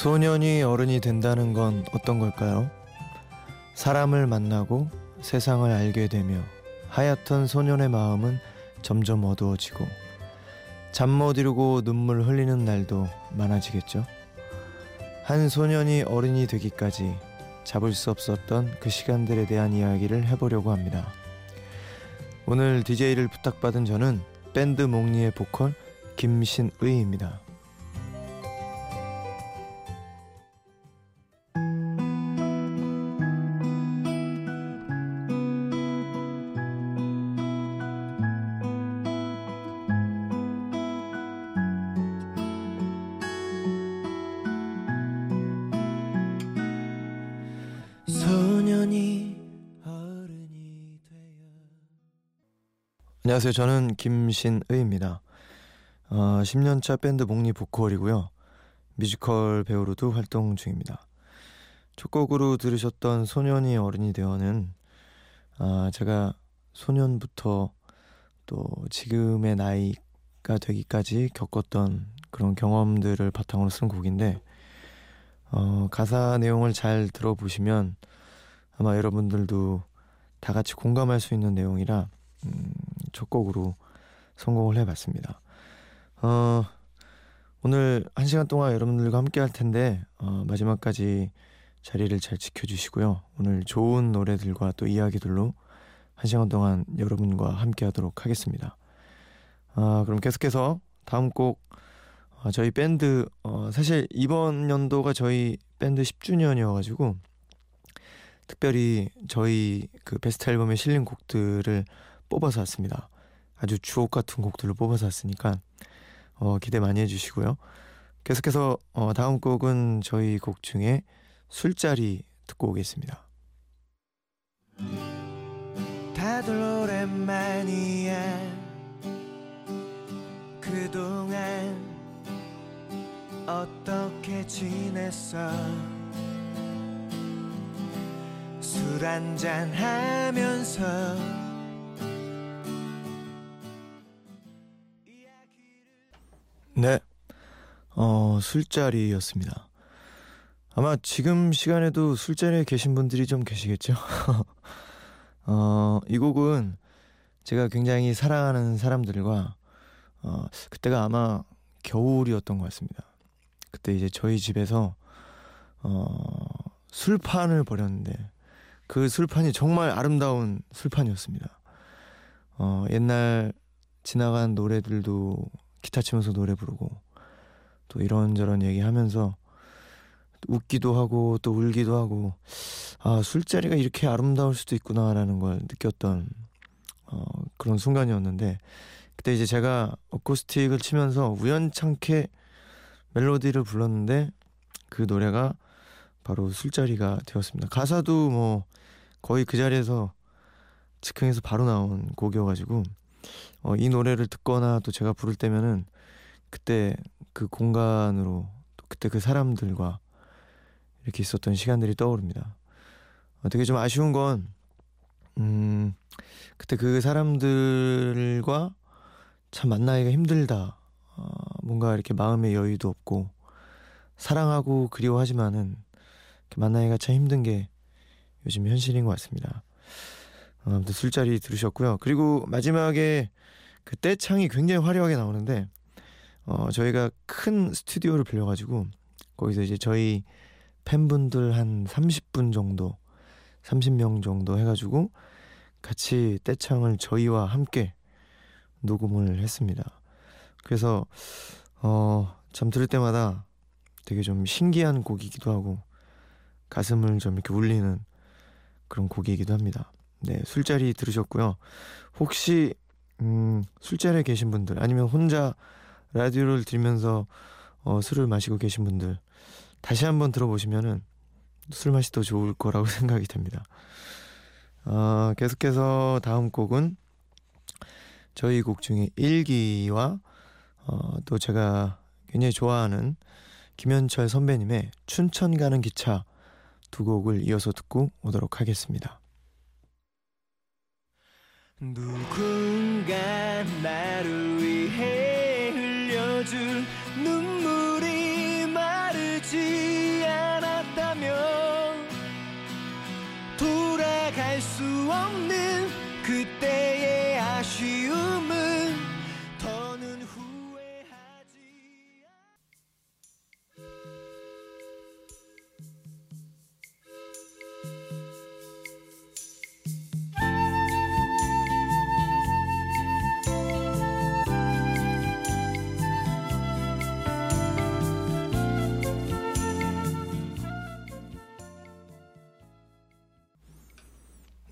소년이 어른이 된다는 건 어떤 걸까요? 사람을 만나고 세상을 알게 되며 하얗던 소년의 마음은 점점 어두워지고 잠 못 이루고 눈물 흘리는 날도 많아지겠죠. 한 소년이 어른이 되기까지 잡을 수 없었던 그 시간들에 대한 이야기를 해보려고 합니다. 오늘 DJ를 부탁받은 저는 밴드 몽니의 보컬 김신의입니다. 안녕하세요. 저는 김신의입니다. 어, 10년차 밴드 목리 보컬이고요. 뮤지컬 배우로도 활동 중입니다. 첫 곡으로 들으셨던 소년이 어른이 되어는 아, 제가 소년부터 또 지금의 나이가 되기까지 겪었던 그런 경험들을 바탕으로 쓴 곡인데 어, 가사 내용을 잘 들어보시면 아마 여러분들도 다 같이 공감할 수 있는 내용이라 음, 첫 곡으로 성공을 해봤습니다. 어, 오늘 한 시간 동안 여러분들과 함께 할 텐데 어, 마지막까지 자리를 잘 지켜주시고요. 오늘 좋은 노래들과 또 이야기들로 한 시간 동안 여러분과 함께 하도록 하겠습니다. 아, 그럼 계속해서 다음 곡 어, 저희 밴드 어, 사실 이번 연도가 저희 밴드 10주년이어가지고 특별히 저희 그 베스트 앨범에 실린 곡들을 뽑아서 왔습니다. 아주 주옥 같은 곡들을 뽑아서 왔으니까 어, 기대 많이 해주시고요. 계속해서 어, 다음 곡은 저희 곡 중에 술자리 듣고 오겠습니다. 다들 오랜만이야 그동안 어떻게 지냈어 술 한잔 하면서 네, 어, 술자리였습니다. 아마 지금 시간에도 술자리에 계신 분들이 좀 계시겠죠? 어, 이 곡은 제가 굉장히 사랑하는 사람들과 어, 그때가 아마 겨울이었던 것 같습니다. 그때 이제 저희 집에서 어, 술판을 벌였는데 그 술판이 정말 아름다운 술판이었습니다. 어, 옛날 지나간 노래들도 기타 치면서 노래 부르고 또 이런저런 얘기하면서 웃기도 하고 또 울기도 하고 아 술자리가 이렇게 아름다울 수도 있구나라는 걸 느꼈던 어, 그런 순간이었는데 그때 이제 제가 어쿠스틱을 치면서 우연찮게 멜로디를 불렀는데 그 노래가 바로 술자리가 되었습니다. 가사도 뭐 거의 그 자리에서 즉흥해서 바로 나온 곡이어가지고 어, 이 노래를 듣거나 또 제가 부를 때면은 그때 그 공간으로 또 그때 그 사람들과 이렇게 있었던 시간들이 떠오릅니다. 어, 되게 좀 아쉬운 건 음, 그때 그 사람들과 참 만나기가 힘들다. 어, 뭔가 이렇게 마음의 여유도 없고 사랑하고 그리워하지만은 만나기가 참 힘든 게 요즘 현실인 것 같습니다. 어, 아무튼 술자리 들으셨고요. 그리고 마지막에 그 떼창이 굉장히 화려하게 나오는데 어, 저희가 큰 스튜디오를 빌려가지고 거기서 이제 저희 팬분들 한 30분 정도 30명 정도 해가지고 같이 떼창을 저희와 함께 녹음을 했습니다. 그래서 어, 참 들을 때마다 되게 좀 신기한 곡이기도 하고 가슴을 좀 이렇게 울리는 그런 곡이기도 합니다. 네, 술자리 들으셨고요. 혹시 음, 술자리에 계신 분들 아니면 혼자 라디오를 들으면서 어, 술을 마시고 계신 분들 다시 한번 들어보시면은 술 맛이 더 좋을 거라고 생각이 됩니다. 어, 계속해서 다음 곡은 저희 곡 중에 일기와 어, 또 제가 굉장히 좋아하는 김현철 선배님의 춘천 가는 기차 두 곡을 이어서 듣고 오도록 하겠습니다. 누군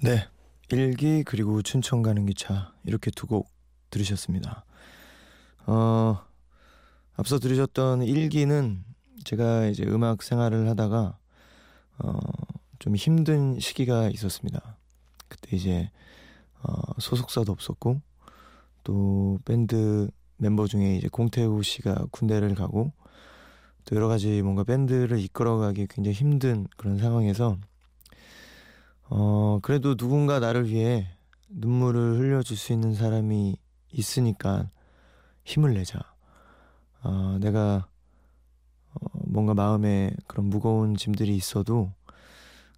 네. 일기 그리고 춘천 가는 기차 이렇게 두 곡 들으셨습니다. 어 앞서 들으셨던 일기는 제가 이제 음악 생활을 하다가 어 좀 힘든 시기가 있었습니다. 그때 이제 어 소속사도 없었고 또 밴드 멤버 중에 이제 공태우 씨가 군대를 가고 또 여러 가지 뭔가 밴드를 이끌어가기 굉장히 힘든 그런 상황에서 어 그래도 누군가 나를 위해 눈물을 흘려줄 수 있는 사람이 있으니까 힘을 내자. 어, 내가 어, 뭔가 마음에 그런 무거운 짐들이 있어도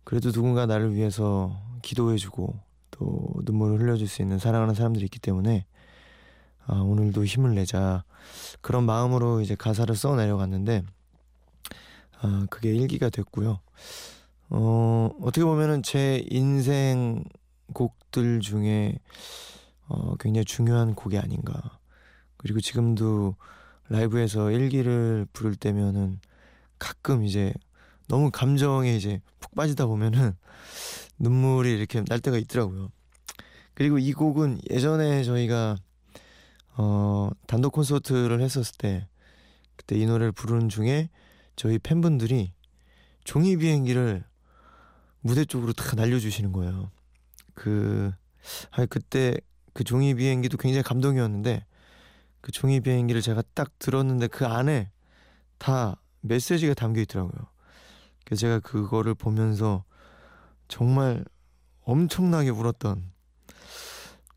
그래도 누군가 나를 위해서 기도해주고 또 눈물을 흘려줄 수 있는 사랑하는 사람들이 있기 때문에 아, 오늘도 힘을 내자 그런 마음으로 이제 가사를 써 내려갔는데 아, 그게 일기가 됐고요. 어, 어떻게 보면은 제 인생 곡들 중에 어, 굉장히 중요한 곡이 아닌가. 그리고 지금도 라이브에서 일기를 부를 때면은 가끔 이제 너무 감정에 이제 푹 빠지다 보면은 눈물이 이렇게 날 때가 있더라고요. 그리고 이 곡은 예전에 저희가 어 단독 콘서트를 했었을 때 그때 이 노래를 부르는 중에 저희 팬분들이 종이 비행기를 무대 쪽으로 다 날려주시는 거예요. 그 아니 그때 그 종이 비행기도 굉장히 감동이었는데 그 종이 비행기를 제가 딱 들었는데 그 안에 다 메시지가 담겨 있더라고요. 그래서 제가 그거를 보면서 정말 엄청나게 울었던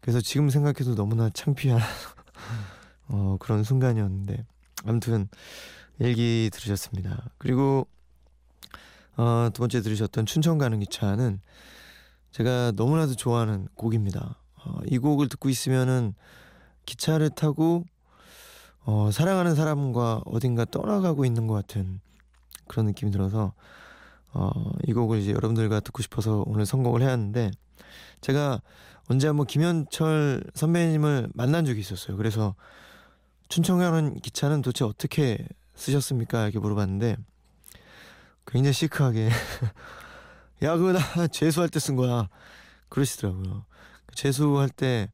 그래서 지금 생각해도 너무나 창피한 어, 그런 순간이었는데 아무튼 일기 들으셨습니다. 그리고 어, 두 번째 들으셨던 춘천 가는 기차는 제가 너무나도 좋아하는 곡입니다. 어, 이 곡을 듣고 있으면은 기차를 타고 어, 사랑하는 사람과 어딘가 떠나가고 있는 것 같은 그런 느낌이 들어서 어, 이 곡을 이제 여러분들과 듣고 싶어서 오늘 선곡을 해왔는데 제가 언제 한번 김현철 선배님을 만난 적이 있었어요. 그래서 춘천 가는 기차는 도대체 어떻게 쓰셨습니까? 이렇게 물어봤는데 굉장히 시크하게 야 그거 나 재수할 때 쓴 거야 그러시더라고요. 재수할 때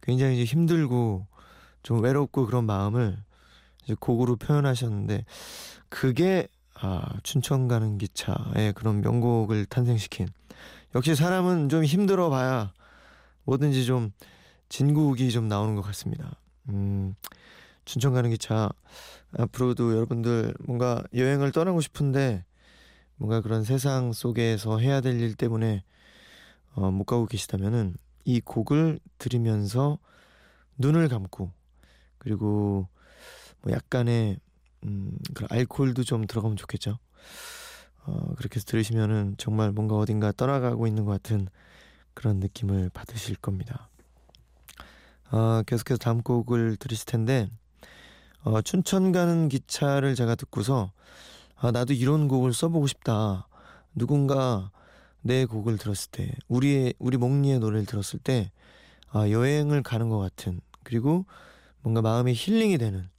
굉장히 이제 힘들고 좀 외롭고 그런 마음을 이제 곡으로 표현하셨는데 그게 아 춘천 가는 기차의 그런 명곡을 탄생시킨 역시 사람은 좀 힘들어 봐야 뭐든지 좀 진국이 좀 나오는 것 같습니다. 음 춘천 가는 기차 앞으로도 여러분들 뭔가 여행을 떠나고 싶은데 뭔가 그런 세상 속에서 해야 될 일 때문에 어, 못 가고 계시다면은 이 곡을 들으면서 눈을 감고 그리고 뭐 약간의 음, 그런 알코올도 좀 들어가면 좋겠죠. 어, 그렇게 해서 들으시면은 정말 뭔가 어딘가 떠나가고 있는 것 같은 그런 느낌을 받으실 겁니다. 어, 계속해서 다음 곡을 들으실 텐데 어, 춘천 가는 기차를 제가 듣고서 아, 나도 이런 곡을 써보고 싶다. 누군가 내 곡을 들었을 때, 우리의, 우리 몽니의 노래를 들었을 때, 아, 여행을 가는 것 같은, 그리고 뭔가 마음이 힐링이 되는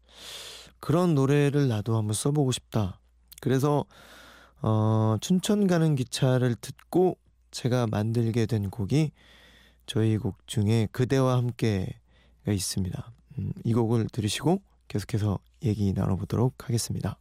그런 노래를 나도 한번 써보고 싶다. 그래서, 어, 춘천 가는 기차를 듣고 제가 만들게 된 곡이 저희 곡 중에 그대와 함께가 있습니다. 음, 이 곡을 들으시고 계속해서 얘기 나눠보도록 하겠습니다.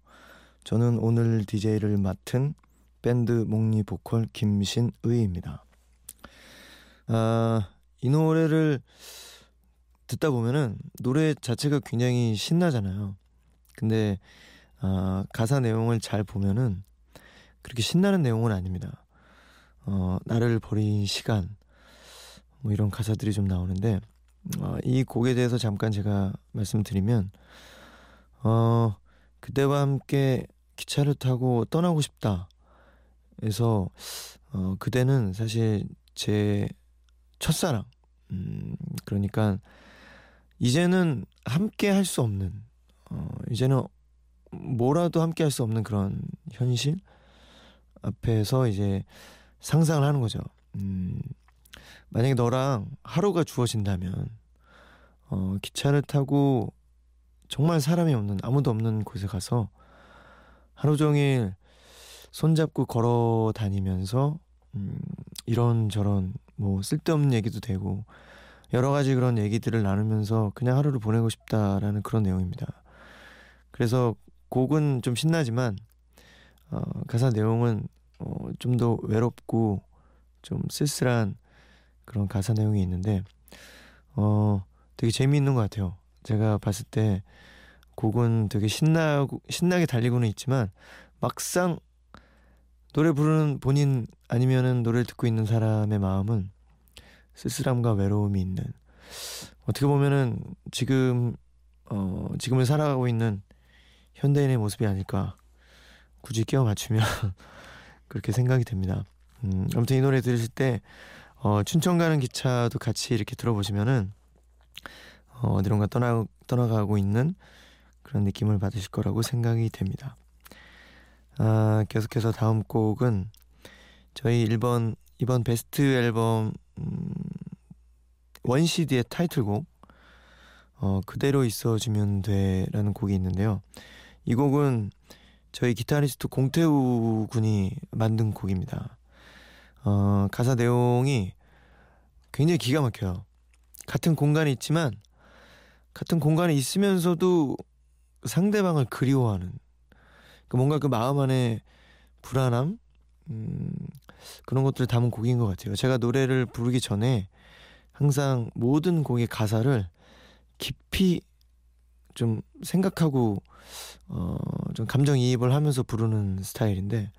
저는 오늘 DJ를 맡은 밴드 목리 보컬 김신의입니다. 아, 이 노래를 듣다 보면은 노래 자체가 굉장히 신나잖아요. 근데 아, 가사 내용을 잘 보면은 그렇게 신나는 내용은 아닙니다. 어, 나를 버린 시간 뭐 이런 가사들이 좀 나오는데 어, 이 곡에 대해서 잠깐 제가 말씀드리면 어, 그대와 함께 기차를 타고 떠나고 싶다. 그래서 어, 그대는 사실 제 첫사랑. 음, 그러니까 이제는 함께 할 수 없는 어, 이제는 뭐라도 함께 할 수 없는 그런 현실 앞에서 이제 상상을 하는 거죠. 음, 만약에 너랑 하루가 주어진다면 어, 기차를 타고 정말 사람이 없는 아무도 없는 곳에 가서 하루 종일 손잡고 걸어 다니면서 음, 이런저런 뭐 쓸데없는 얘기도 되고 여러 가지 그런 얘기들을 나누면서 그냥 하루를 보내고 싶다라는 그런 내용입니다. 그래서 곡은 좀 신나지만 어, 가사 내용은 어, 좀 더 외롭고 좀 쓸쓸한 그런 가사 내용이 있는데 어 되게 재미있는 것 같아요. 제가 봤을 때 곡은 되게 신나고 신나게 달리고는 있지만 막상 노래 부르는 본인 아니면은 노래를 듣고 있는 사람의 마음은 쓸쓸함과 외로움이 있는 어떻게 보면은 지금 어 지금을 살아가고 있는 현대인의 모습이 아닐까 굳이 끼워 맞추면 그렇게 생각이 됩니다. 음, 아무튼 이 노래 들으실 때 어, 춘천 가는 기차도 같이 이렇게 들어보시면은 어, 어디론가 떠나 떠나가고 있는 그런 느낌을 받으실 거라고 생각이 됩니다. 아, 계속해서 다음 곡은 저희 1번 이번 베스트 앨범 음, 원 CD의 타이틀곡 어, 그대로 있어주면 돼라는 곡이 있는데요. 이 곡은 저희 기타리스트 공태우 군이 만든 곡입니다. 어, 가사 내용이 굉장히 기가 막혀요. 같은 공간에 있지만 같은 공간에 있으면서도 상대방을 그리워하는 그 뭔가 그 마음 안에 불안함 음, 그런 것들을 담은 곡인 것 같아요. 제가 노래를 부르기 전에 항상 모든 곡의 가사를 깊이 좀 생각하고 어, 좀 감정이입을 하면서 부르는 스타일인데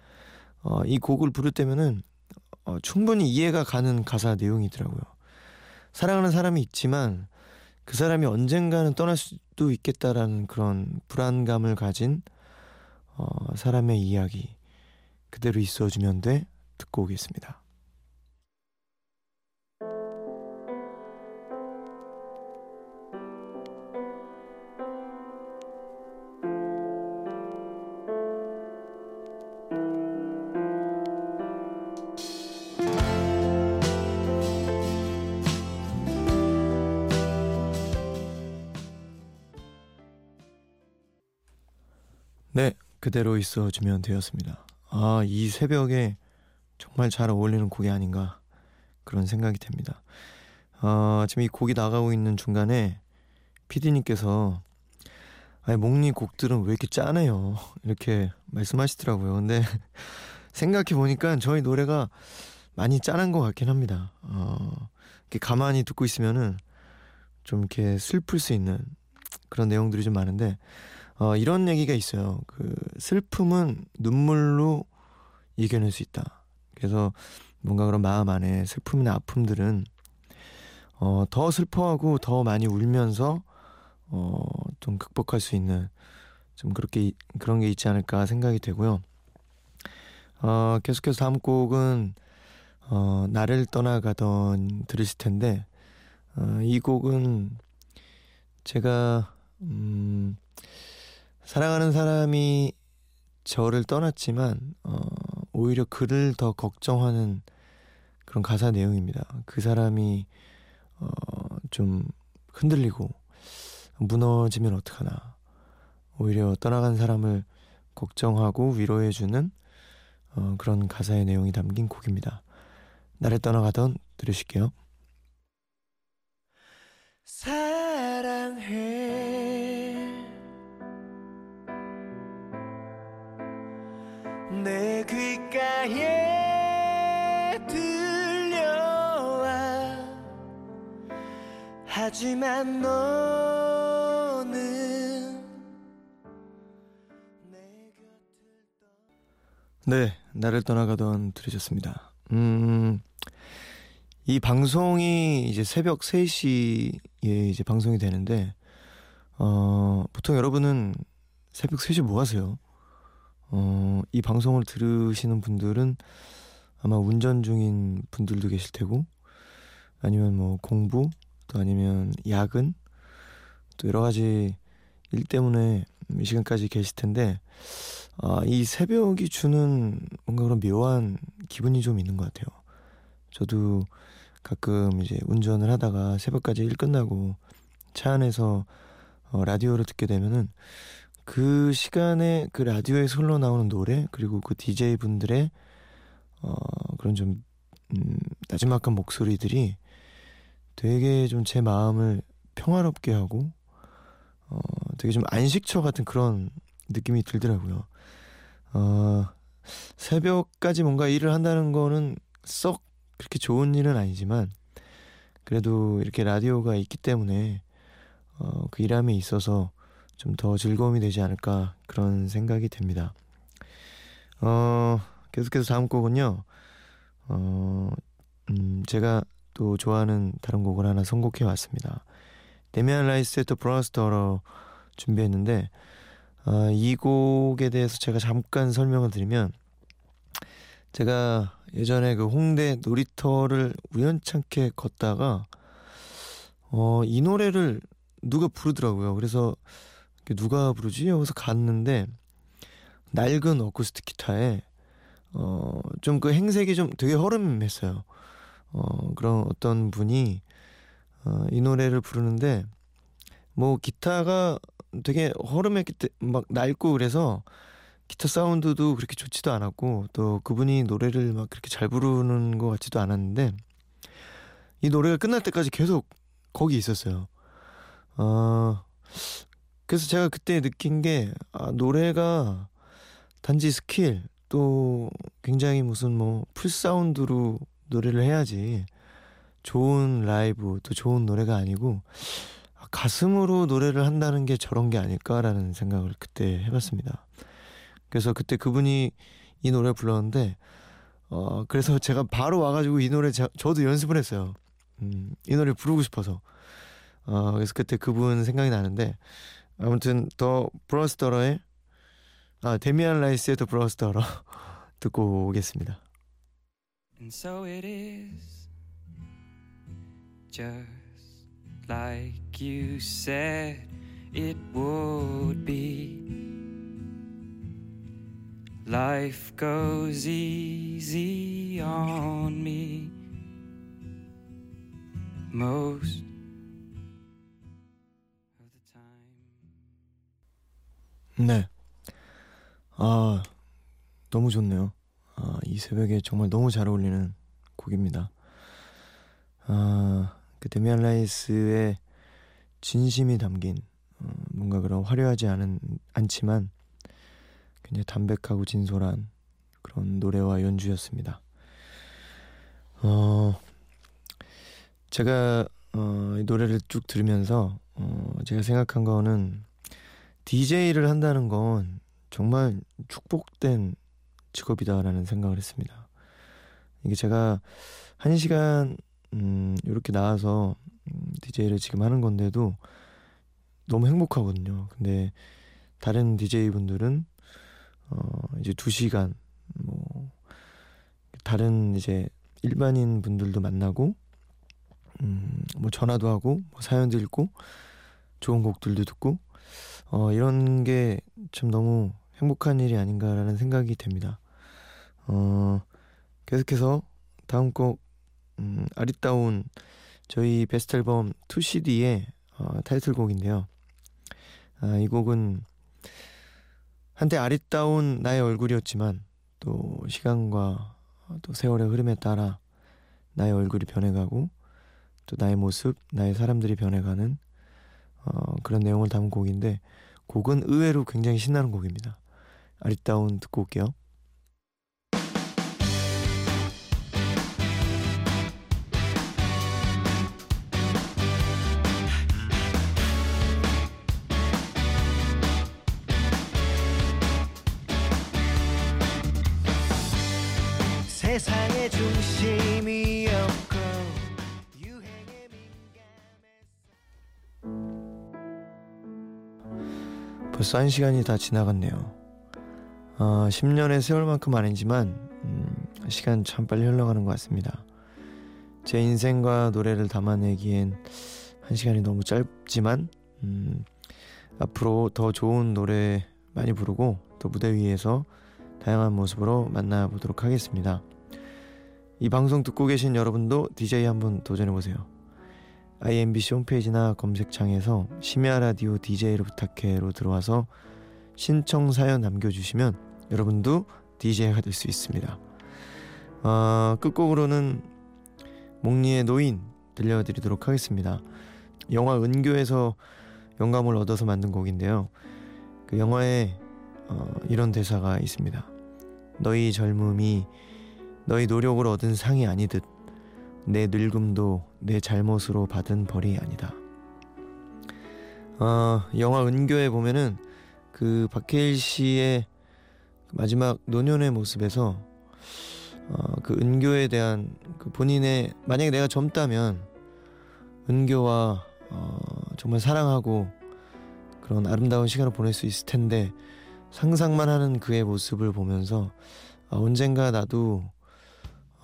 어, 이 곡을 부를 때면은 어, 충분히 이해가 가는 가사 내용이더라고요. 사랑하는 사람이 있지만 그 사람이 언젠가는 떠날 수도 있겠다라는 그런 불안감을 가진 어, 사람의 이야기 그대로 있어주면 돼 듣고 오겠습니다. 그대로 있어주면 되었습니다. 아, 이 새벽에 정말 잘 어울리는 곡이 아닌가 그런 생각이 됩니다. 아, 지금 이 곡이 나가고 있는 중간에 피디님께서 아니 목니 곡들은 왜 이렇게 짜네요 이렇게 말씀하시더라고요. 근데 생각해 보니까 저희 노래가 많이 짠한 것 같긴 합니다. 어, 이렇게 가만히 듣고 있으면은 좀 이렇게 슬플 수 있는 그런 내용들이 좀 많은데 어, 이런 얘기가 있어요. 그 슬픔은 눈물로 이겨낼 수 있다. 그래서 뭔가 그런 마음 안에 슬픔이나 아픔들은 어, 더 슬퍼하고 더 많이 울면서 어, 좀 극복할 수 있는 좀 그렇게 그런 게 있지 않을까 생각이 되고요. 어, 계속해서 다음 곡은 어, 나를 떠나가던 들으실 텐데 어, 이 곡은 제가 음, 사랑하는 사람이 저를 떠났지만 어, 오히려 그를 더 걱정하는 그런 가사 내용입니다. 그 사람이 어, 좀 흔들리고 무너지면 어떡하나. 오히려 떠나간 사람을 걱정하고 위로해주는 어, 그런 가사의 내용이 담긴 곡입니다. 나를 떠나가던 들으실게요. 사랑해 귓가에 들려와 하지만 너는 네 나를 떠나가던 들으셨습니다 음... 이 방송이 이제 새벽 3시에 이제 방송이 되는데 어, 보통 여러분은 새벽 3시 뭐 하세요? 어, 이 방송을 들으시는 분들은 아마 운전 중인 분들도 계실 테고 아니면 뭐 공부 또 아니면 야근 또 여러 가지 일 때문에 이 시간까지 계실 텐데 아, 이 새벽이 주는 뭔가 그런 묘한 기분이 좀 있는 것 같아요. 저도 가끔 이제 운전을 하다가 새벽까지 일 끝나고 차 안에서 어, 라디오를 듣게 되면은 그 시간에 그 라디오에서 흘러나오는 노래 그리고 그 DJ 분들의 어 그런 좀 음, 나지막한 목소리들이 되게 좀 제 마음을 평화롭게 하고 어 되게 좀 안식처 같은 그런 느낌이 들더라고요. 어 새벽까지 뭔가 일을 한다는 거는 썩 그렇게 좋은 일은 아니지만 그래도 이렇게 라디오가 있기 때문에 어, 그 일함에 있어서 좀 더 즐거움이 되지 않을까 그런 생각이 듭니다. 어, 계속해서 다음 곡은요. 어, 음, 제가 또 좋아하는 다른 곡을 하나 선곡해 왔습니다. 데미안 라이스의 또 브라스터러 준비했는데 어, 이 곡에 대해서 제가 잠깐 설명을 드리면 제가 예전에 그 홍대 놀이터를 우연찮게 걷다가 어, 이 노래를 누가 부르더라고요. 그래서 누가 부르지? 여기서 갔는데 낡은 어쿠스틱 기타에 어, 좀 그 행색이 좀 되게 허름했어요. 어, 그런 어떤 분이 어, 이 노래를 부르는데 뭐 기타가 되게 허름했기 때막 낡고 그래서 기타 사운드도 그렇게 좋지도 않았고 또 그분이 노래를 막 그렇게 잘 부르는 것 같지도 않았는데 이 노래가 끝날 때까지 계속 거기 있었어요. 어, 그래서 제가 그때 느낀 게 아, 노래가 단지 스킬 또 굉장히 무슨 뭐 full sound로 노래를 해야지 좋은 라이브 또 좋은 노래가 아니고 아, 가슴으로 노래를 한다는 게 저런 게 아닐까라는 생각을 그때 해봤습니다. 그래서 그때 그분이 이 노래 불렀는데 어 그래서 제가 바로 와가지고 이 노래 자, 저도 연습을 했어요. 음, 이 노래 부르고 싶어서 어 그래서 그때 그분 생각이 나는데 아무튼 더 브러스터러의 아 데미안 라이스의 더 브러스터러 듣고 오겠습니다. And so it is just like you said it would be. Life goes easy on me most 네. 아, 너무 좋네요. 아, 이 새벽에 정말 너무 잘 어울리는 곡입니다. 아, 그 데미안 라이스의 진심이 담긴 어, 뭔가 그런 화려하지 않은 않지만 굉장히 담백하고 진솔한 그런 노래와 연주였습니다. 어, 제가 어, 이 노래를 쭉 들으면서 어, 제가 생각한 거는 DJ를 한다는 건 정말 축복된 직업이다라는 생각을 했습니다. 이게 제가 한 시간 음, 이렇게 나와서 음, DJ를 지금 하는 건데도 너무 행복하거든요. 근데 다른 DJ 분들은 어 이제 두 시간 뭐 다른 이제 일반인 분들도 만나고 음 뭐 전화도 하고 뭐 사연도 읽고 좋은 곡들도 듣고 어 이런 게 참 너무 행복한 일이 아닌가라는 생각이 됩니다. 어 계속해서 다음 곡 음, 아리따운 저희 베스트 앨범 2CD의 어, 타이틀곡인데요. 아, 이 곡은 한때 아리따운 나의 얼굴이었지만 또 시간과 또 세월의 흐름에 따라 나의 얼굴이 변해가고 또 나의 모습, 나의 사람들이 변해가는 어, 그런 내용을 담은 곡인데 곡은 의외로 굉장히 신나는 곡입니다. 아리따운 듣고 올게요. 벌써 한 시간이 다 지나갔네요. 어, 10년의 세월만큼 아니지만 음, 시간 참 빨리 흘러가는 것 같습니다. 제 인생과 노래를 담아내기엔 한 시간이 너무 짧지만 음, 앞으로 더 좋은 노래 많이 부르고 또 무대 위에서 다양한 모습으로 만나보도록 하겠습니다. 이 방송 듣고 계신 여러분도 DJ 한번 도전해보세요. IMBC 홈페이지나 검색창에서 심야 라디오 DJ를 부탁해로 들어와서 신청 사연 남겨주시면 여러분도 DJ가 될 수 있습니다. 어, 끝곡으로는 목리의 노인 들려드리도록 하겠습니다. 영화 은교에서 영감을 얻어서 만든 곡인데요. 그 영화에 어, 이런 대사가 있습니다. 너희 젊음이 너희 노력으로 얻은 상이 아니듯 내 늙음도 내 잘못으로 받은 벌이 아니다. 어, 영화 은교에 보면은 그 박해일 씨의 마지막 노년의 모습에서 어, 그 은교에 대한 그 본인의 만약에 내가 젊다면 은교와 어, 정말 사랑하고 그런 아름다운 시간을 보낼 수 있을 텐데 상상만 하는 그의 모습을 보면서 아, 언젠가 나도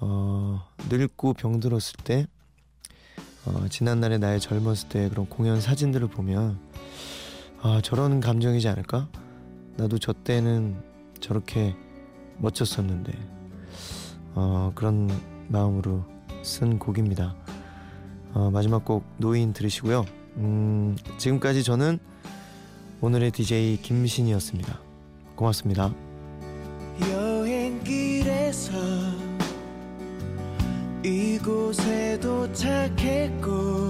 어, 늙고 병들었을 때 어, 지난날의 나의 젊었을 때 그런 공연 사진들을 보면 아 저런 감정이지 않을까? 나도 저 때는 저렇게 멋졌었는데 어, 그런 마음으로 쓴 곡입니다. 어, 마지막 곡 노인 들으시고요. 음, 지금까지 저는 오늘의 DJ 김신이었습니다. 고맙습니다. 도착했고